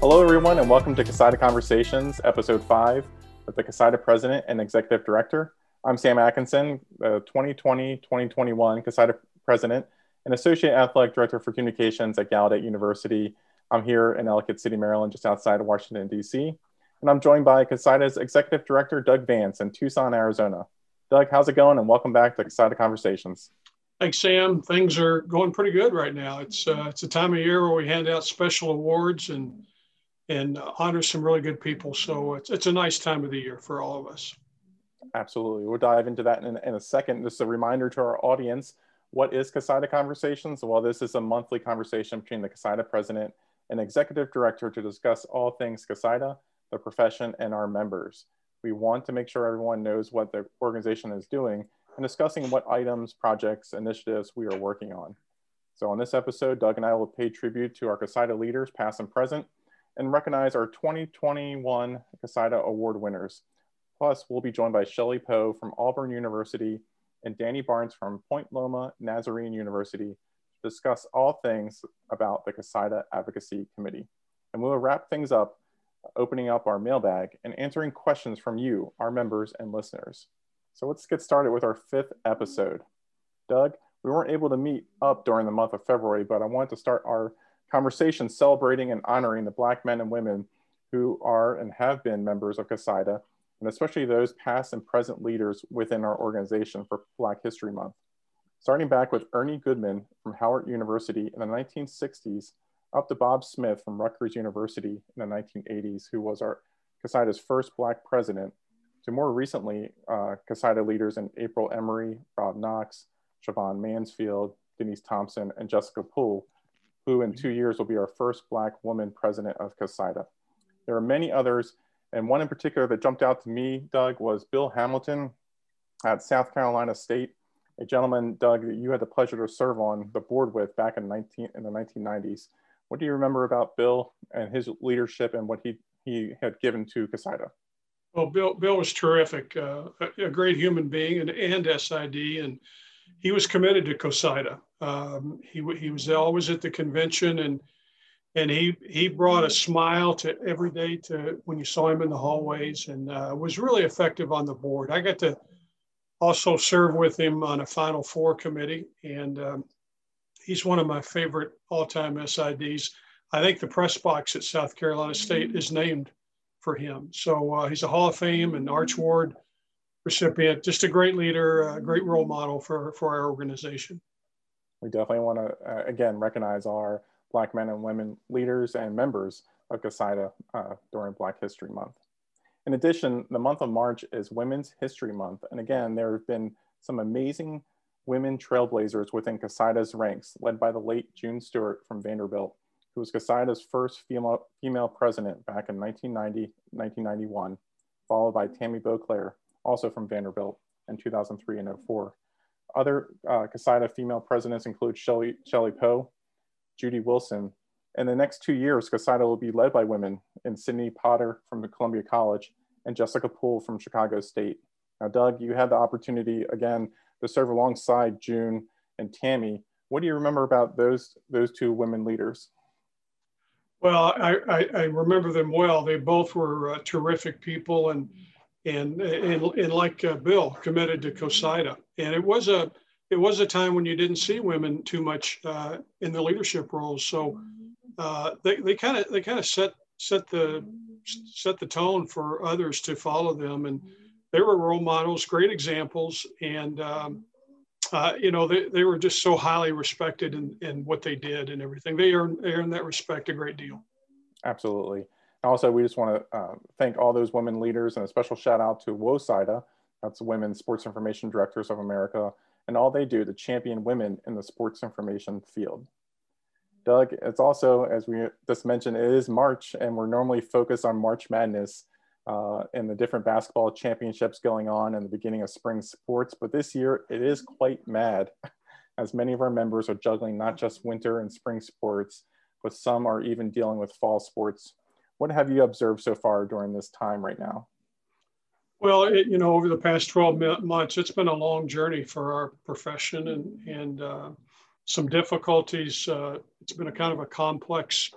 Hello, everyone, and welcome to CoSIDA Conversations, Episode 5 with the CoSIDA President and Executive Director. I'm Sam Atkinson, 2020 2021 CoSIDA President and Associate Athletic Director for Communications at Gallaudet University. I'm here in Ellicott City, Maryland, just outside of Washington, D.C. And I'm joined by CoSIDA's Executive Director, Doug Vance, in Tucson, Arizona. Doug, how's it going? And welcome back to CoSIDA Conversations. Thanks, Sam. Things are going pretty good right now. It's uh, it's a time of year where we hand out special awards and and honor some really good people. So it's, it's a nice time of the year for all of us. Absolutely. We'll dive into that in, in a second. Just a reminder to our audience what is CoSIDA Conversations? Well, this is a monthly conversation between the CoSIDA president and executive director to discuss all things CoSIDA, the profession, and our members. We want to make sure everyone knows what the organization is doing and discussing what items, projects, initiatives we are working on. So on this episode, Doug and I will pay tribute to our CoSIDA leaders, past and present, and recognize our 2021 CoSIDA Award winners. Plus, we'll be joined by Shelly Poe from Auburn University and Danny Barnts from Point Loma Nazarene University to discuss all things about the CoSIDA Advocacy Committee. And we'll wrap things up opening up our mailbag and answering questions from you, our members and listeners. So let's get started with our fifth episode. Doug, we weren't able to meet up during the month of February, but I wanted to start our conversation celebrating and honoring the Black men and women who are and have been members of CoSIDA, and especially those past and present leaders within our organization for Black History Month. Starting back with Ernie Goodman from Howard University in the 1960s, up to Bob Smith from Rutgers University in the 1980s, who was our CoSIDA's first Black president, to more recently, uh, CoSIDA leaders in April Emery, Rob Knox, Siobhan Mansfield, Denise Thompson, and Jessica Poole, who in two years will be our first Black woman president of CoSIDA. There are many others, and one in particular that jumped out to me, Doug, was Bill Hamilton at South Carolina State, a gentleman, Doug, that you had the pleasure to serve on the board with back in, 19, in the 1990s. What do you remember about Bill and his leadership and what he, he had given to CoSIDA? Well, Bill, Bill was terrific, uh, a, a, great human being and, and SID, and he was committed to COSIDA. Um, he, he was always at the convention and and he he brought a smile to every day to when you saw him in the hallways and uh, was really effective on the board. I got to also serve with him on a Final Four committee, and um, he's one of my favorite all-time SIDs. I think the press box at South Carolina State is named for him. So uh, he's a Hall of Fame and Arch Award recipient, just a great leader, a great role model for, for our organization. We definitely want to, uh, again, recognize our Black men and women leaders and members of CoSIDA uh, during Black History Month. In addition, the month of March is Women's History Month. And again, there have been some amazing women trailblazers within CoSIDA's ranks, led by the late June Stewart from Vanderbilt, who was CoSIDA's first female, female president back in 1990, 1991, followed by Tammy Beauclair, also from Vanderbilt in 2003 and 04. Other uh, CoSIDA female presidents include Shelly, Shelly Poe, Judy Wilson. In the next two years, CoSIDA will be led by women in Sydney Potter from Columbia College and Jessica Poole from Chicago State. Now, Doug, you had the opportunity again to serve alongside June and Tammy. What do you remember about those, those two women leaders? Well, I, I, I remember them well. They both were uh, terrific people and and and, and like uh, Bill, committed to COSIDA. And it was a it was a time when you didn't see women too much uh, in the leadership roles. So uh, they they kind of they kind of set set the set the tone for others to follow them, and they were role models, great examples, and um, uh, you know they, they were just so highly respected in, in what they did and everything. They earned they earned that respect a great deal. Absolutely. Also, we just want to uh, thank all those women leaders and a special shout out to WOSIDA, that's Women Sports Information Directors of America, and all they do to champion women in the sports information field. Doug, it's also, as we just mentioned, it is March, and we're normally focused on March Madness uh, and the different basketball championships going on and the beginning of spring sports. But this year, it is quite mad, as many of our members are juggling not just winter and spring sports, but some are even dealing with fall sports what have you observed so far during this time right now? Well, it, you know, over the past 12 months, it's been a long journey for our profession and, and uh, some difficulties. Uh, it's been a kind of a complex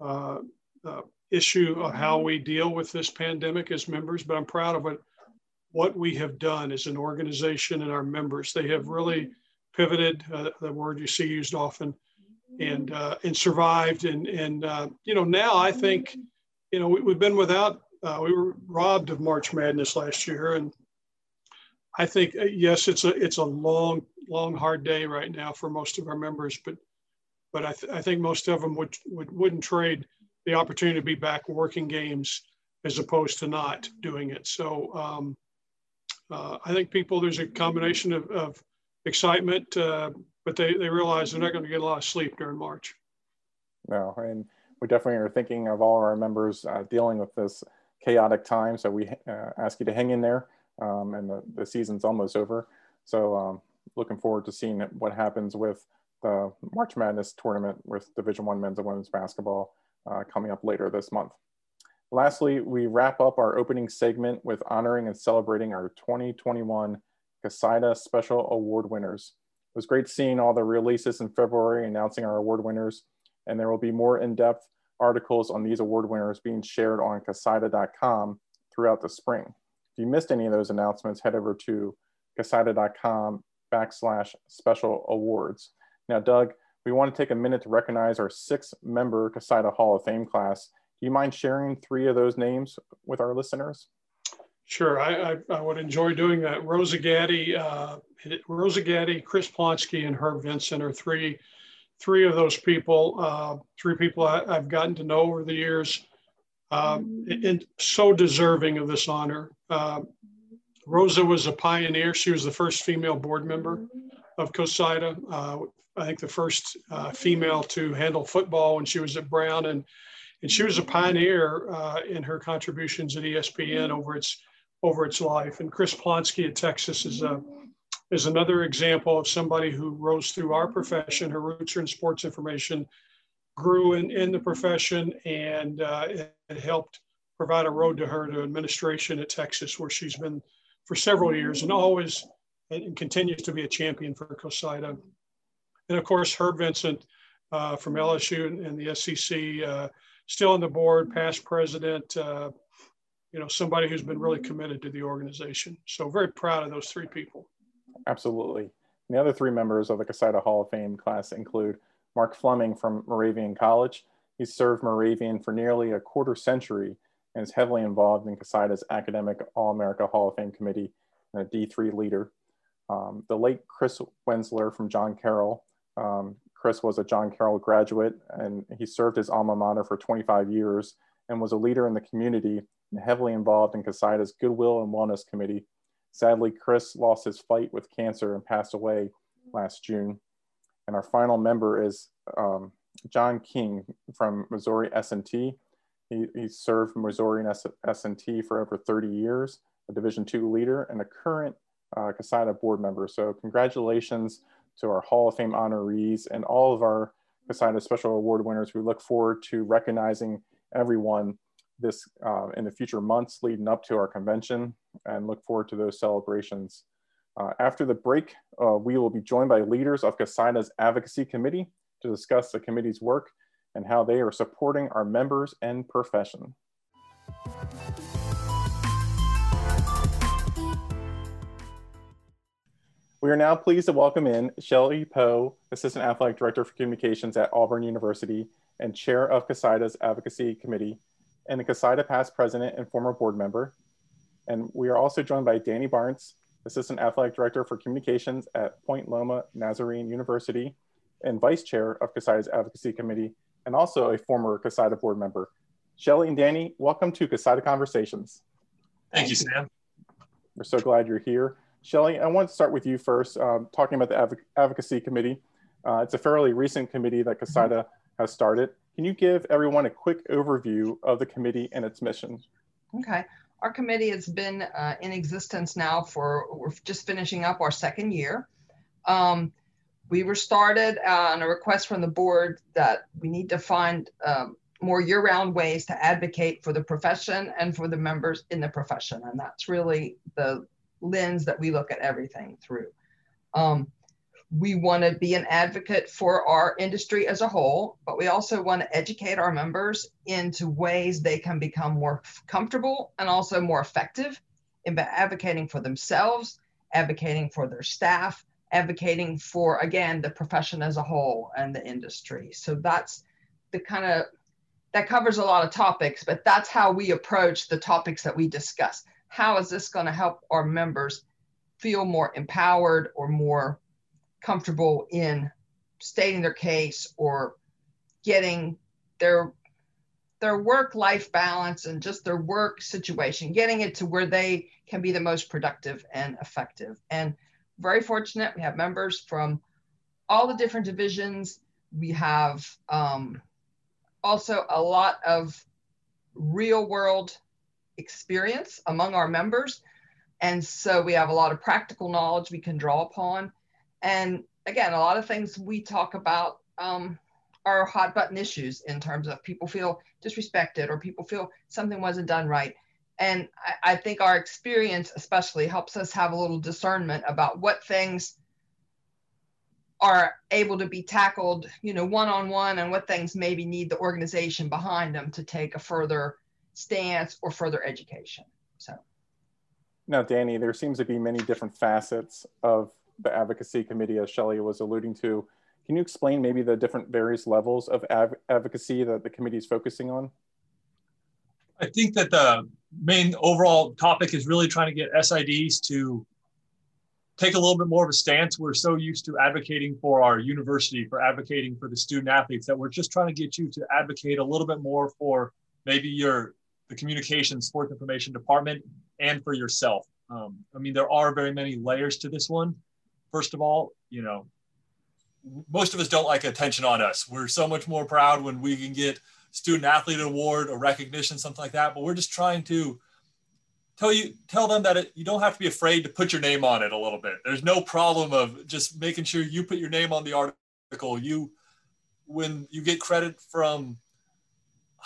uh, uh issue of how we deal with this pandemic as members, but I'm proud of what, what we have done as an organization and our members. They have really pivoted, uh, the word you see used often, and, uh, and survived. And, and you know, now I think, you know, we, we've been without uh, we were robbed of March Madness last year, and I think uh, yes, it's a it's a long, long, hard day right now for most of our members, but but I, th- I think most of them would, would wouldn't trade the opportunity to be back working games as opposed to not doing it. So um, uh, I think people there's a combination of, of excitement, uh, but they they realize they're not going to get a lot of sleep during March. No, and we definitely are thinking of all our members uh, dealing with this chaotic time. So we uh, ask you to hang in there, um, and the, the season's almost over. So um, looking forward to seeing what happens with the March Madness tournament with Division One men's and women's basketball uh, coming up later this month. Lastly, we wrap up our opening segment with honoring and celebrating our 2021 CoSIDA Special Award winners. It was great seeing all the releases in February announcing our award winners, and there will be more in-depth articles on these award winners being shared on CoSIDA.com throughout the spring. If you missed any of those announcements, head over to CoSIDA.com backslash special awards. Now, Doug, we want to take a minute to recognize our six member CoSIDA Hall of Fame class. Do you mind sharing three of those names with our listeners? Sure, I, I, I would enjoy doing that. Rosa Gaddy, uh, Rosa Gaddy, Chris Plonsky, and Herb Vincent are three three of those people, uh, three people I, have gotten to know over the years, um, and so deserving of this honor. Uh, Rosa was a pioneer. She was the first female board member of COSIDA. Uh, I think the first uh, female to handle football when she was at Brown, and and she was a pioneer uh, in her contributions at ESPN over its over its life. And Chris Plonsky at Texas is a is another example of somebody who rose through our profession. Her roots are in sports information, grew in, in the profession, and uh, it helped provide a road to her to administration at Texas, where she's been for several years and always and continues to be a champion for COSIDA. And of course, Herb Vincent uh, from LSU and the SEC, uh, still on the board, past president, uh, you know, somebody who's been really committed to the organization. So very proud of those three people. Absolutely. And the other three members of the CoSIDA Hall of Fame class include Mark Fleming from Moravian College. He served Moravian for nearly a quarter century and is heavily involved in CoSIDA's academic All-America Hall of Fame committee and a D3 leader. Um, the late Chris Wenzler from John Carroll. Um, Chris was a John Carroll graduate and he served his alma mater for 25 years and was a leader in the community and heavily involved in CoSIDA's Goodwill and Wellness Committee Sadly, Chris lost his fight with cancer and passed away last June. And our final member is um, John King from Missouri S&T. He, he served Missouri S&T for over 30 years, a Division two leader and a current uh, CoSIDA board member. So congratulations to our Hall of Fame honorees and all of our CoSIDA Special Award winners. We look forward to recognizing everyone this uh, in the future months leading up to our convention and look forward to those celebrations. Uh, after the break, uh, we will be joined by leaders of CoSIDA's Advocacy Committee to discuss the committee's work and how they are supporting our members and profession. We are now pleased to welcome in Shelly Poe, Assistant Athletic Director for Communications at Auburn University and Chair of CoSIDA's Advocacy Committee, and the CoSIDA past president and former board member. And we are also joined by Danny Barnts, Assistant Athletic Director for Communications at Point Loma Nazarene University and Vice Chair of CoSIDA's Advocacy Committee, and also a former CoSIDA board member. Shelly and Danny, welcome to CoSIDA Conversations. Thank you, Sam. We're so glad you're here. Shelly, I want to start with you first, um, talking about the Adv Advocacy Committee. Uh, it's a fairly recent committee that CoSIDA has started. Can you give everyone a quick overview of the committee and its mission? Okay. Our committee has been uh, in existence now for, we're just finishing up our second year. Um, we were started uh, on a request from the board that we need to find um, more year-round ways to advocate for the profession and for the members in the profession. And that's really the lens that we look at everything through. Um, we want to be an advocate for our industry as a whole, but we also want to educate our members into ways they can become more comfortable and also more effective in advocating for themselves, advocating for their staff, advocating for, again, the profession as a whole and the industry. So that's the kind of that covers a lot of topics, but that's how we approach the topics that we discuss. How is this going to help our members feel more empowered or more comfortable in stating their case or getting their their work life balance and just their work situation getting it to where they can be the most productive and effective. And very fortunate we have members from all the different divisions. We have um, also a lot of real world experience among our members. And so we have a lot of practical knowledge we can draw upon. And again, a lot of things we talk about um, are hot button issues in terms of people feel disrespected or people feel something wasn't done right. And I, I think our experience, especially, helps us have a little discernment about what things are able to be tackled, you know, one on one, and what things maybe need the organization behind them to take a further stance or further education. So, now, Danny, there seems to be many different facets of the advocacy committee, as Shelly was alluding to. Can you explain maybe the different various levels of av- advocacy that the committee is focusing on? I think that the main overall topic is really trying to get SIDs to take a little bit more of a stance. We're so used to advocating for our university, for advocating for the student athletes, that we're just trying to get you to advocate a little bit more for maybe your the communication sports information department and for yourself. Um, I mean, there are very many layers to this one. First of all, you know, most of us don't like attention on us. We're so much more proud when we can get student athlete award or recognition, something like that. But we're just trying to tell you tell them that it, you don't have to be afraid to put your name on it a little bit there's no problem of just making sure you put your name on the article you when you get credit from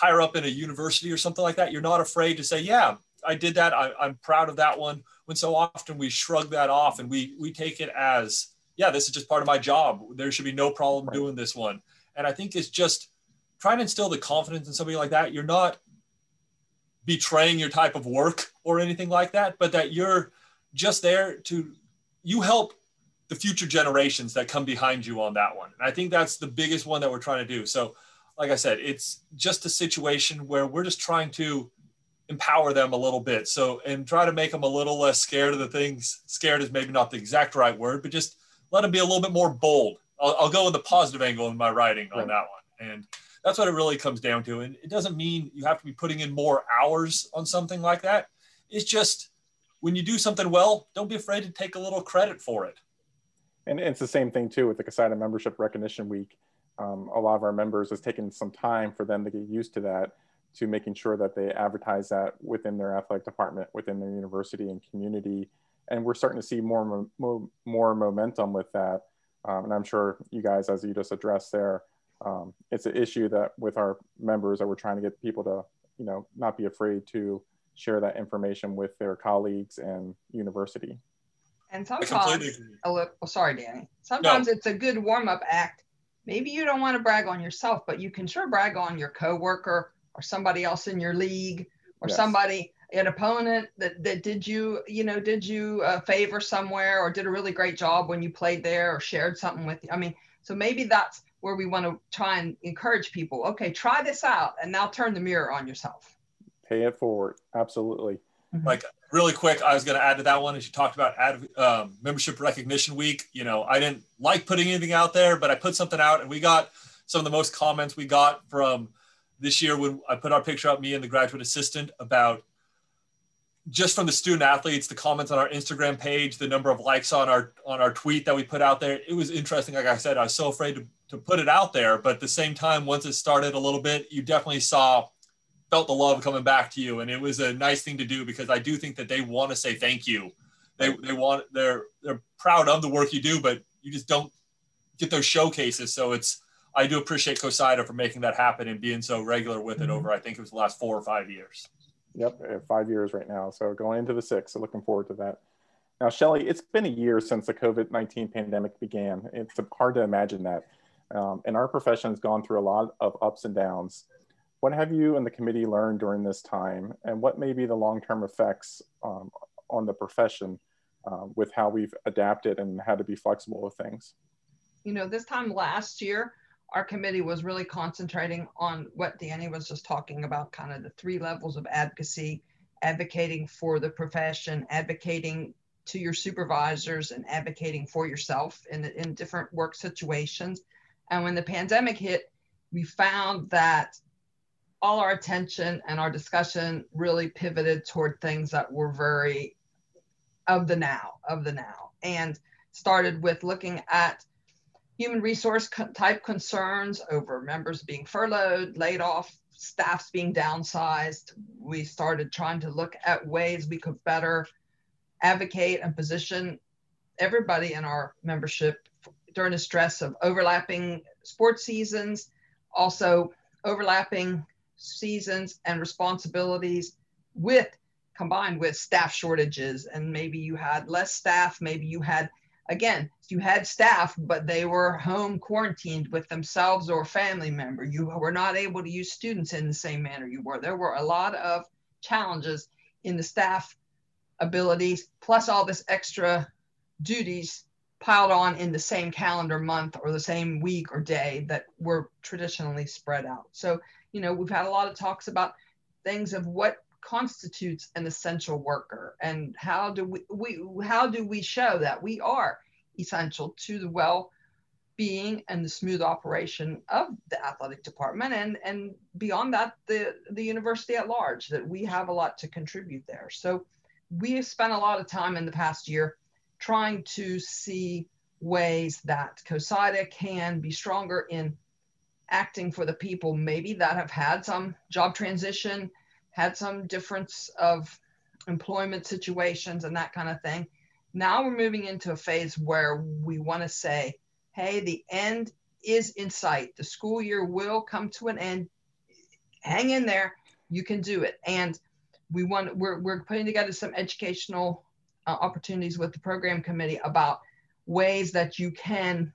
higher up in a university or something like that you're not afraid to say yeah i did that I, i'm proud of that one when so often we shrug that off and we we take it as yeah this is just part of my job there should be no problem right. doing this one and i think it's just trying to instill the confidence in somebody like that you're not betraying your type of work or anything like that, but that you're just there to you help the future generations that come behind you on that one. And I think that's the biggest one that we're trying to do. So, like I said, it's just a situation where we're just trying to empower them a little bit. So, and try to make them a little less scared of the things. Scared is maybe not the exact right word, but just let them be a little bit more bold. I'll, I'll go in the positive angle in my writing on that one. And that's what it really comes down to. And it doesn't mean you have to be putting in more hours on something like that. It's just when you do something well, don't be afraid to take a little credit for it. And it's the same thing too with the COSIDA Membership Recognition Week. Um, a lot of our members has taken some time for them to get used to that, to making sure that they advertise that within their athletic department, within their university and community. And we're starting to see more, more, more momentum with that. Um, and I'm sure you guys, as you just addressed there, um, it's an issue that with our members that we're trying to get people to, you know, not be afraid to share that information with their colleagues and university. And sometimes, oh, sorry, Danny. Sometimes no. it's a good warm up act. Maybe you don't want to brag on yourself, but you can sure brag on your coworker or somebody else in your league or yes. somebody, an opponent that, that did you, you know, did you a favor somewhere or did a really great job when you played there or shared something with you. I mean, so maybe that's where we want to try and encourage people okay try this out and now turn the mirror on yourself pay it forward absolutely mm-hmm. like really quick i was going to add to that one as you talked about ad, um, membership recognition week you know i didn't like putting anything out there but i put something out and we got some of the most comments we got from this year when i put our picture up me and the graduate assistant about just from the student athletes, the comments on our Instagram page, the number of likes on our on our tweet that we put out there, it was interesting. Like I said, I was so afraid to, to put it out there, but at the same time, once it started a little bit, you definitely saw felt the love coming back to you, and it was a nice thing to do because I do think that they want to say thank you. They they want they're they're proud of the work you do, but you just don't get those showcases. So it's I do appreciate COSIDA for making that happen and being so regular with it Mm-hmm. over, I think it was the last four or five years. Yep, uh, five years right now. So going into the sixth, so looking forward to that. Now, Shelly, it's been a year since the COVID 19 pandemic began. It's hard to imagine that. Um, and our profession has gone through a lot of ups and downs. What have you and the committee learned during this time? And what may be the long term effects um, on the profession uh, with how we've adapted and how to be flexible with things? You know, this time last year, our committee was really concentrating on what Danny was just talking about kind of the three levels of advocacy advocating for the profession, advocating to your supervisors, and advocating for yourself in, in different work situations. And when the pandemic hit, we found that all our attention and our discussion really pivoted toward things that were very of the now, of the now, and started with looking at human resource type concerns over members being furloughed, laid off, staffs being downsized. We started trying to look at ways we could better advocate and position everybody in our membership during the stress of overlapping sports seasons, also overlapping seasons and responsibilities with combined with staff shortages. And maybe you had less staff maybe you had again you had staff but they were home quarantined with themselves or family member. You were not able to use students in the same manner you were. There were a lot of challenges in the staff abilities plus all this extra duties piled on in the same calendar month or the same week or day that were traditionally spread out. So you know we've had a lot of talks about things of what constitutes an essential worker and how do we, we how do we show that we are essential to the well being and the smooth operation of the athletic department and and beyond that the the university at large that we have a lot to contribute there. So we have spent a lot of time in the past year trying to see ways that COSIDA can be stronger in acting for the people maybe that have had some job transition had some difference of employment situations and that kind of thing. Now we're moving into a phase where we want to say, hey, the end is in sight. The school year will come to an end. Hang in there. You can do it. And we want we're, we're putting together some educational uh, opportunities with the program committee about ways that you can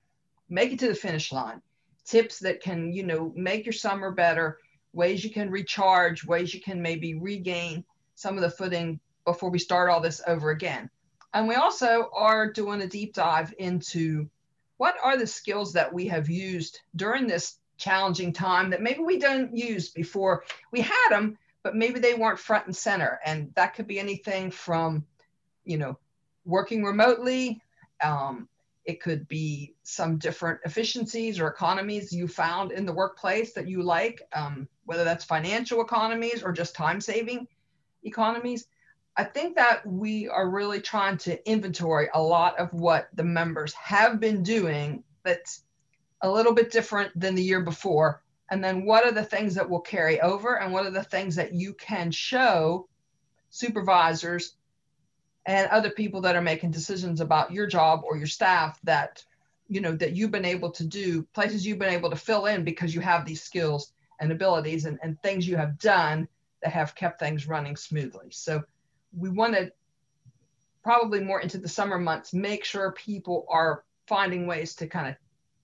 make it to the finish line tips that can you know make your summer better ways you can recharge, ways you can maybe regain some of the footing before we start all this over again. And we also are doing a deep dive into what are the skills that we have used during this challenging time that maybe we didn't use before. We had them, but maybe they weren't front and center. And that could be anything from, you know, working remotely. Um, it could be some different efficiencies or economies you found in the workplace that you like. Um, whether that's financial economies or just time saving economies. I think that we are really trying to inventory a lot of what the members have been doing that's a little bit different than the year before. And then what are the things that will carry over and what are the things that you can show supervisors and other people that are making decisions about your job or your staff that you know that you've been able to do places you've been able to fill in because you have these skills and abilities and, and things you have done that have kept things running smoothly. So we want to probably more into the summer months, make sure people are finding ways to kind of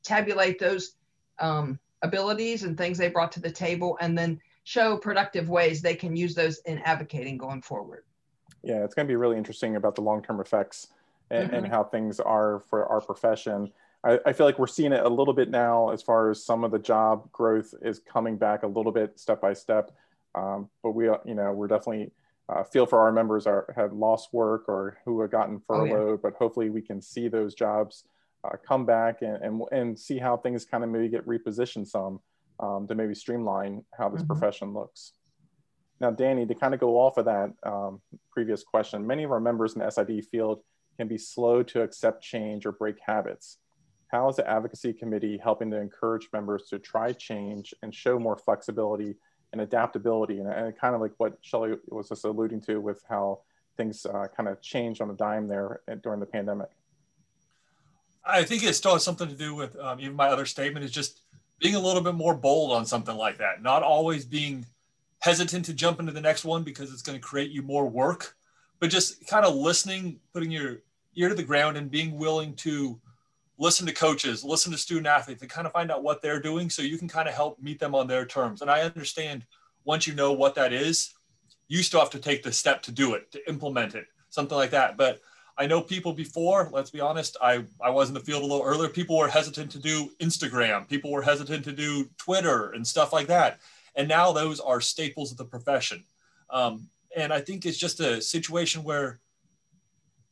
tabulate those um, abilities and things they brought to the table and then show productive ways they can use those in advocating going forward. Yeah, it's going to be really interesting about the long-term effects and, mm-hmm. and, how things are for our profession. I, I, feel like we're seeing it a little bit now as far as some of the job growth is coming back a little bit step by step. Um, but we, you know, we're definitely uh, feel for our members are have lost work or who have gotten furloughed. Oh, yeah. But hopefully, we can see those jobs uh, come back and, and and see how things kind of maybe get repositioned some um, to maybe streamline how this mm-hmm. profession looks. Now, Danny, to kind of go off of that um, previous question, many of our members in the SID field can be slow to accept change or break habits. How is the advocacy committee helping to encourage members to try change and show more flexibility and adaptability? And, and kind of like what Shelly was just alluding to with how things uh, kind of changed on a dime there during the pandemic. I think it still has something to do with um, even my other statement is just being a little bit more bold on something like that, not always being hesitant to jump into the next one because it's going to create you more work, but just kind of listening, putting your ear to the ground and being willing to listen to coaches, listen to student athletes, and kind of find out what they're doing so you can kind of help meet them on their terms. And I understand once you know what that is, you still have to take the step to do it, to implement it, something like that. But I know people before, let's be honest, I, I was in the field a little earlier. People were hesitant to do Instagram, people were hesitant to do Twitter and stuff like that. And now those are staples of the profession. Um, and I think it's just a situation where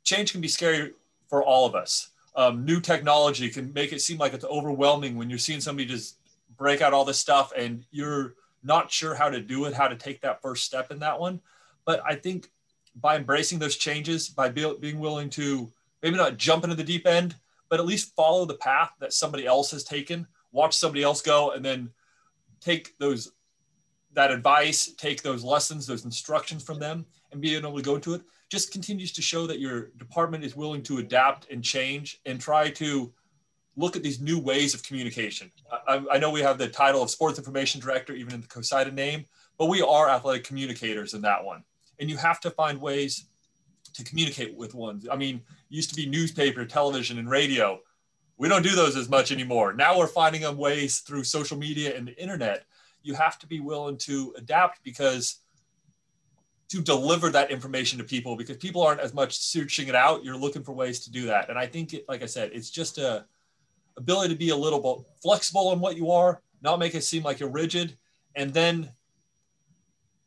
change can be scary for all of us. Um, new technology can make it seem like it's overwhelming when you're seeing somebody just break out all this stuff and you're not sure how to do it, how to take that first step in that one. But I think by embracing those changes, by be, being willing to maybe not jump into the deep end, but at least follow the path that somebody else has taken, watch somebody else go, and then take those that advice, take those lessons, those instructions from them, and being able to go into it just continues to show that your department is willing to adapt and change and try to look at these new ways of communication. I, I know we have the title of sports information director, even in the COSIDA name, but we are athletic communicators in that one and you have to find ways to communicate with one. I mean, used to be newspaper, television, and radio. We don't do those as much anymore. Now we're finding them ways through social media and the internet. You have to be willing to adapt because to deliver that information to people because people aren't as much searching it out. You're looking for ways to do that. And I think, it, like I said, it's just a ability to be a little bit flexible in what you are, not make it seem like you're rigid, and then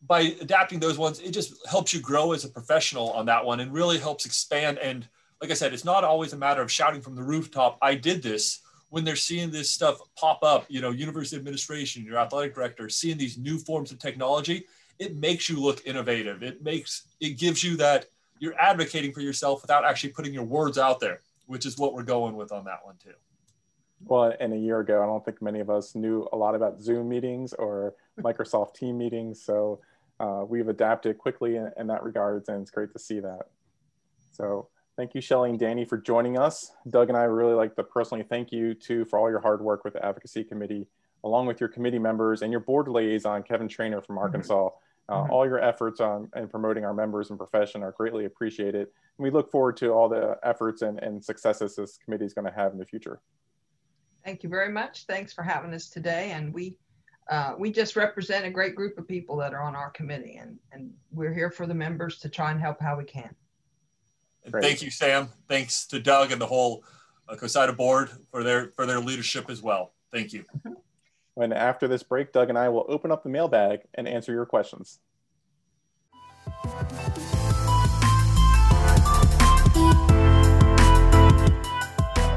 by adapting those ones, it just helps you grow as a professional on that one and really helps expand. And like I said, it's not always a matter of shouting from the rooftop, I did this. When they're seeing this stuff pop up, you know, university administration, your athletic director, seeing these new forms of technology, it makes you look innovative. It makes, it gives you that you're advocating for yourself without actually putting your words out there, which is what we're going with on that one too. Well, and a year ago, I don't think many of us knew a lot about Zoom meetings or Microsoft Team meetings. So uh, we've adapted quickly in, in, that regards, and it's great to see that. So thank you, Shelly and Danny, for joining us. Doug and I really like to personally thank you too for all your hard work with the Advocacy Committee, along with your committee members and your board liaison, Kevin Trainor from mm-hmm. Arkansas. Uh, mm-hmm. All your efforts on in promoting our members and profession are greatly appreciated. And we look forward to all the efforts and, and successes this committee is going to have in the future. Thank you very much. Thanks for having us today. And we uh, we just represent a great group of people that are on our committee, and, and we're here for the members to try and help how we can. Thank you, Sam. Thanks to Doug and the whole uh, COSIDA board for their for their leadership as well. Thank you. And after this break, Doug and I will open up the mailbag and answer your questions.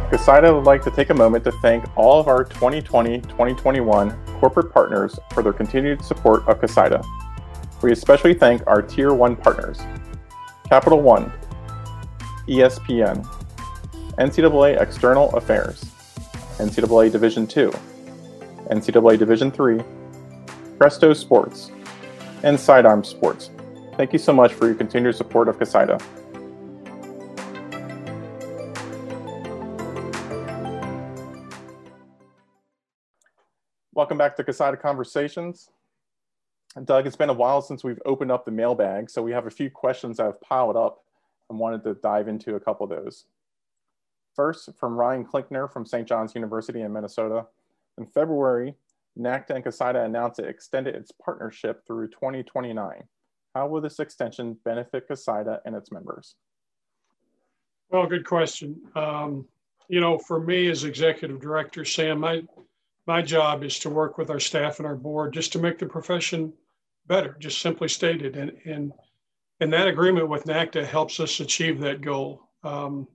COSIDA would like to take a moment to thank all of our 2020-2021 corporate partners for their continued support of COSIDA. We especially thank our Tier 1 partners, Capital One, ESPN, NCAA External Affairs, NCAA Division II, NCAA Division III, Presto Sports, and Sidearm Sports. Thank you so much for your continued support of COSIDA. Welcome back to COSIDA Conversations. Doug, it's been a while since we've opened up the mailbag, so we have a few questions that have piled up and wanted to dive into a couple of those. First, from Ryan Klinkner from St. John's University in Minnesota. In February, NACDA and CoSIDA announced it extended its partnership through 2029. How will this extension benefit CoSIDA and its members? Well, good question. Um, you know, for me as executive director, Sam, I, my job is to work with our staff and our board just to make the profession better, just simply stated. And, and, and that agreement with NACDA helps us achieve that goal. Um,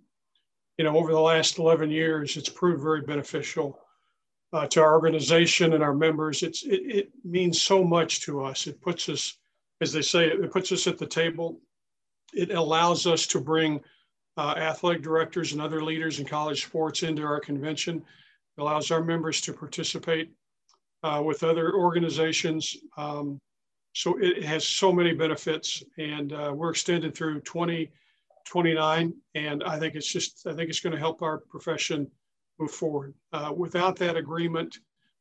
you know, over the last 11 years, it's proved very beneficial uh, to our organization and our members. It's, it, it means so much to us. It puts us, as they say, it puts us at the table. It allows us to bring uh, athletic directors and other leaders in college sports into our convention It allows our members to participate uh, with other organizations. Um, so it has so many benefits and uh, we're extended through 2029. And I think it's just, I think it's going to help our profession move forward. Uh, without that agreement,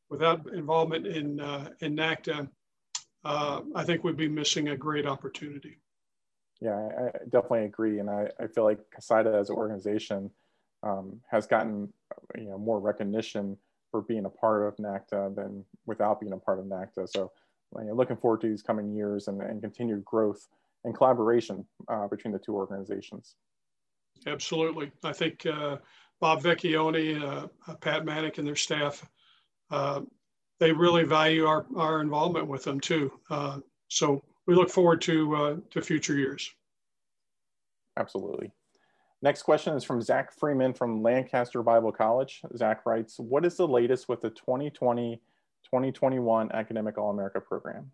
without involvement in, uh, in NACDA, uh, I think we'd be missing a great opportunity. Yeah, I, definitely agree. And I, I feel like CoSIDA as an organization um, has gotten you know, more recognition for being a part of NACDA than without being a part of NACDA. So you know, looking forward to these coming years and, and continued growth and collaboration uh, between the two organizations. Absolutely. I think uh, Bob Vecchione, uh, uh Pat Manick and their staff, uh, they really value our, our involvement with them too. Uh, so we look forward to, to future years. Absolutely. Next question is from Zach Freeman from Lancaster Bible College. Zach writes, what is the latest with the 2020-2021 Academic All-America program?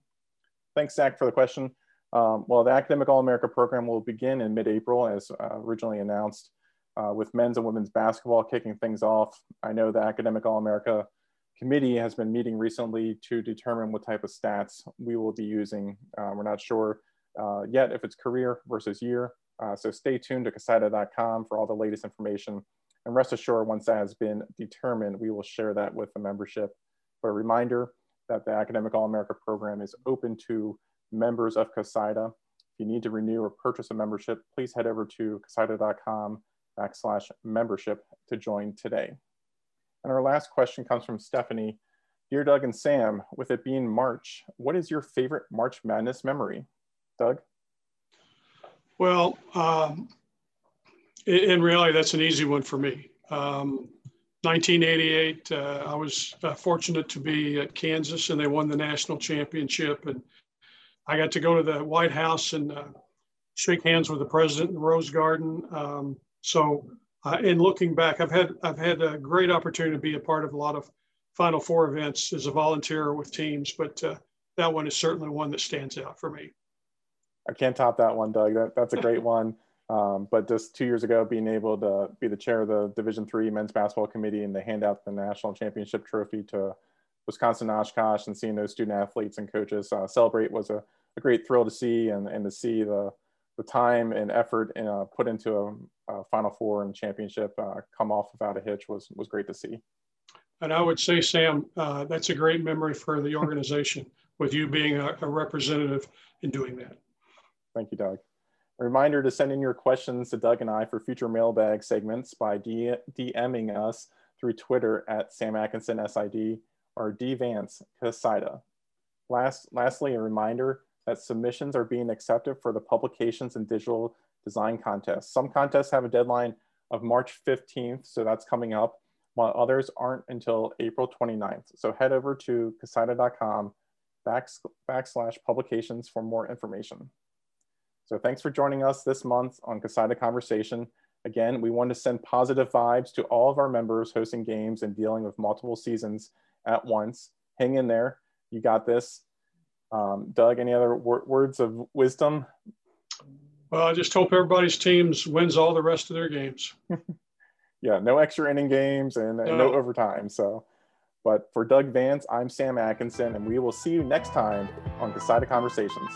Thanks, Zach, for the question. Um, well, the Academic All-America program will begin in mid-April as uh, originally announced uh, with men's and women's basketball kicking things off. I know the Academic All-America committee has been meeting recently to determine what type of stats we will be using. Uh, we're not sure uh, yet if it's career versus year. Uh, so stay tuned to cosida.com for all the latest information. And rest assured, once that has been determined, we will share that with the membership. But a reminder that the Academic All-America program is open to members of CoSIDA. If you need to renew or purchase a membership, please head over to CoSIDA.com backslash membership to join today. And our last question comes from Stephanie. Dear Doug and Sam, with it being March, what is your favorite March Madness memory? Doug? Well, um, in reality, that's an easy one for me. Um, 1988, uh, I was uh, fortunate to be at Kansas and they won the national championship. And I got to go to the White House and uh, shake hands with the president in the Rose Garden. Um, so, uh, in looking back, I've had I've had a great opportunity to be a part of a lot of Final Four events as a volunteer with teams, but uh, that one is certainly one that stands out for me. I can't top that one, Doug. That, that's a great one. Um, but just two years ago, being able to be the chair of the Division Three men's basketball committee and to hand out the national championship trophy to Wisconsin Oshkosh and seeing those student athletes and coaches uh, celebrate was a, a, great thrill to see and, and to see the, the time and effort uh, put into a, a, Final Four and championship uh, come off without a hitch was, was great to see. And I would say, Sam, uh, that's a great memory for the organization with you being a, a representative in doing that. Thank you, Doug. A reminder to send in your questions to Doug and I for future mailbag segments by DMing us through Twitter at Sam Atkinson SID or D Vance Cosida. Last, lastly, a reminder that submissions are being accepted for the publications and digital design contest. Some contests have a deadline of March 15th, so that's coming up, while others aren't until April 29th. So head over to cosida.com backslash publications for more information. So thanks for joining us this month on CoSIDA Conversation. Again, we want to send positive vibes to all of our members hosting games and dealing with multiple seasons at once. Hang in there. You got this. Um, Doug, any other wor words of wisdom? Well, I just hope everybody's teams wins all the rest of their games. yeah, no extra inning games and no. no overtime. So, but for Doug Vance, I'm Sam Atkinson, and we will see you next time on CoSIDA Conversations.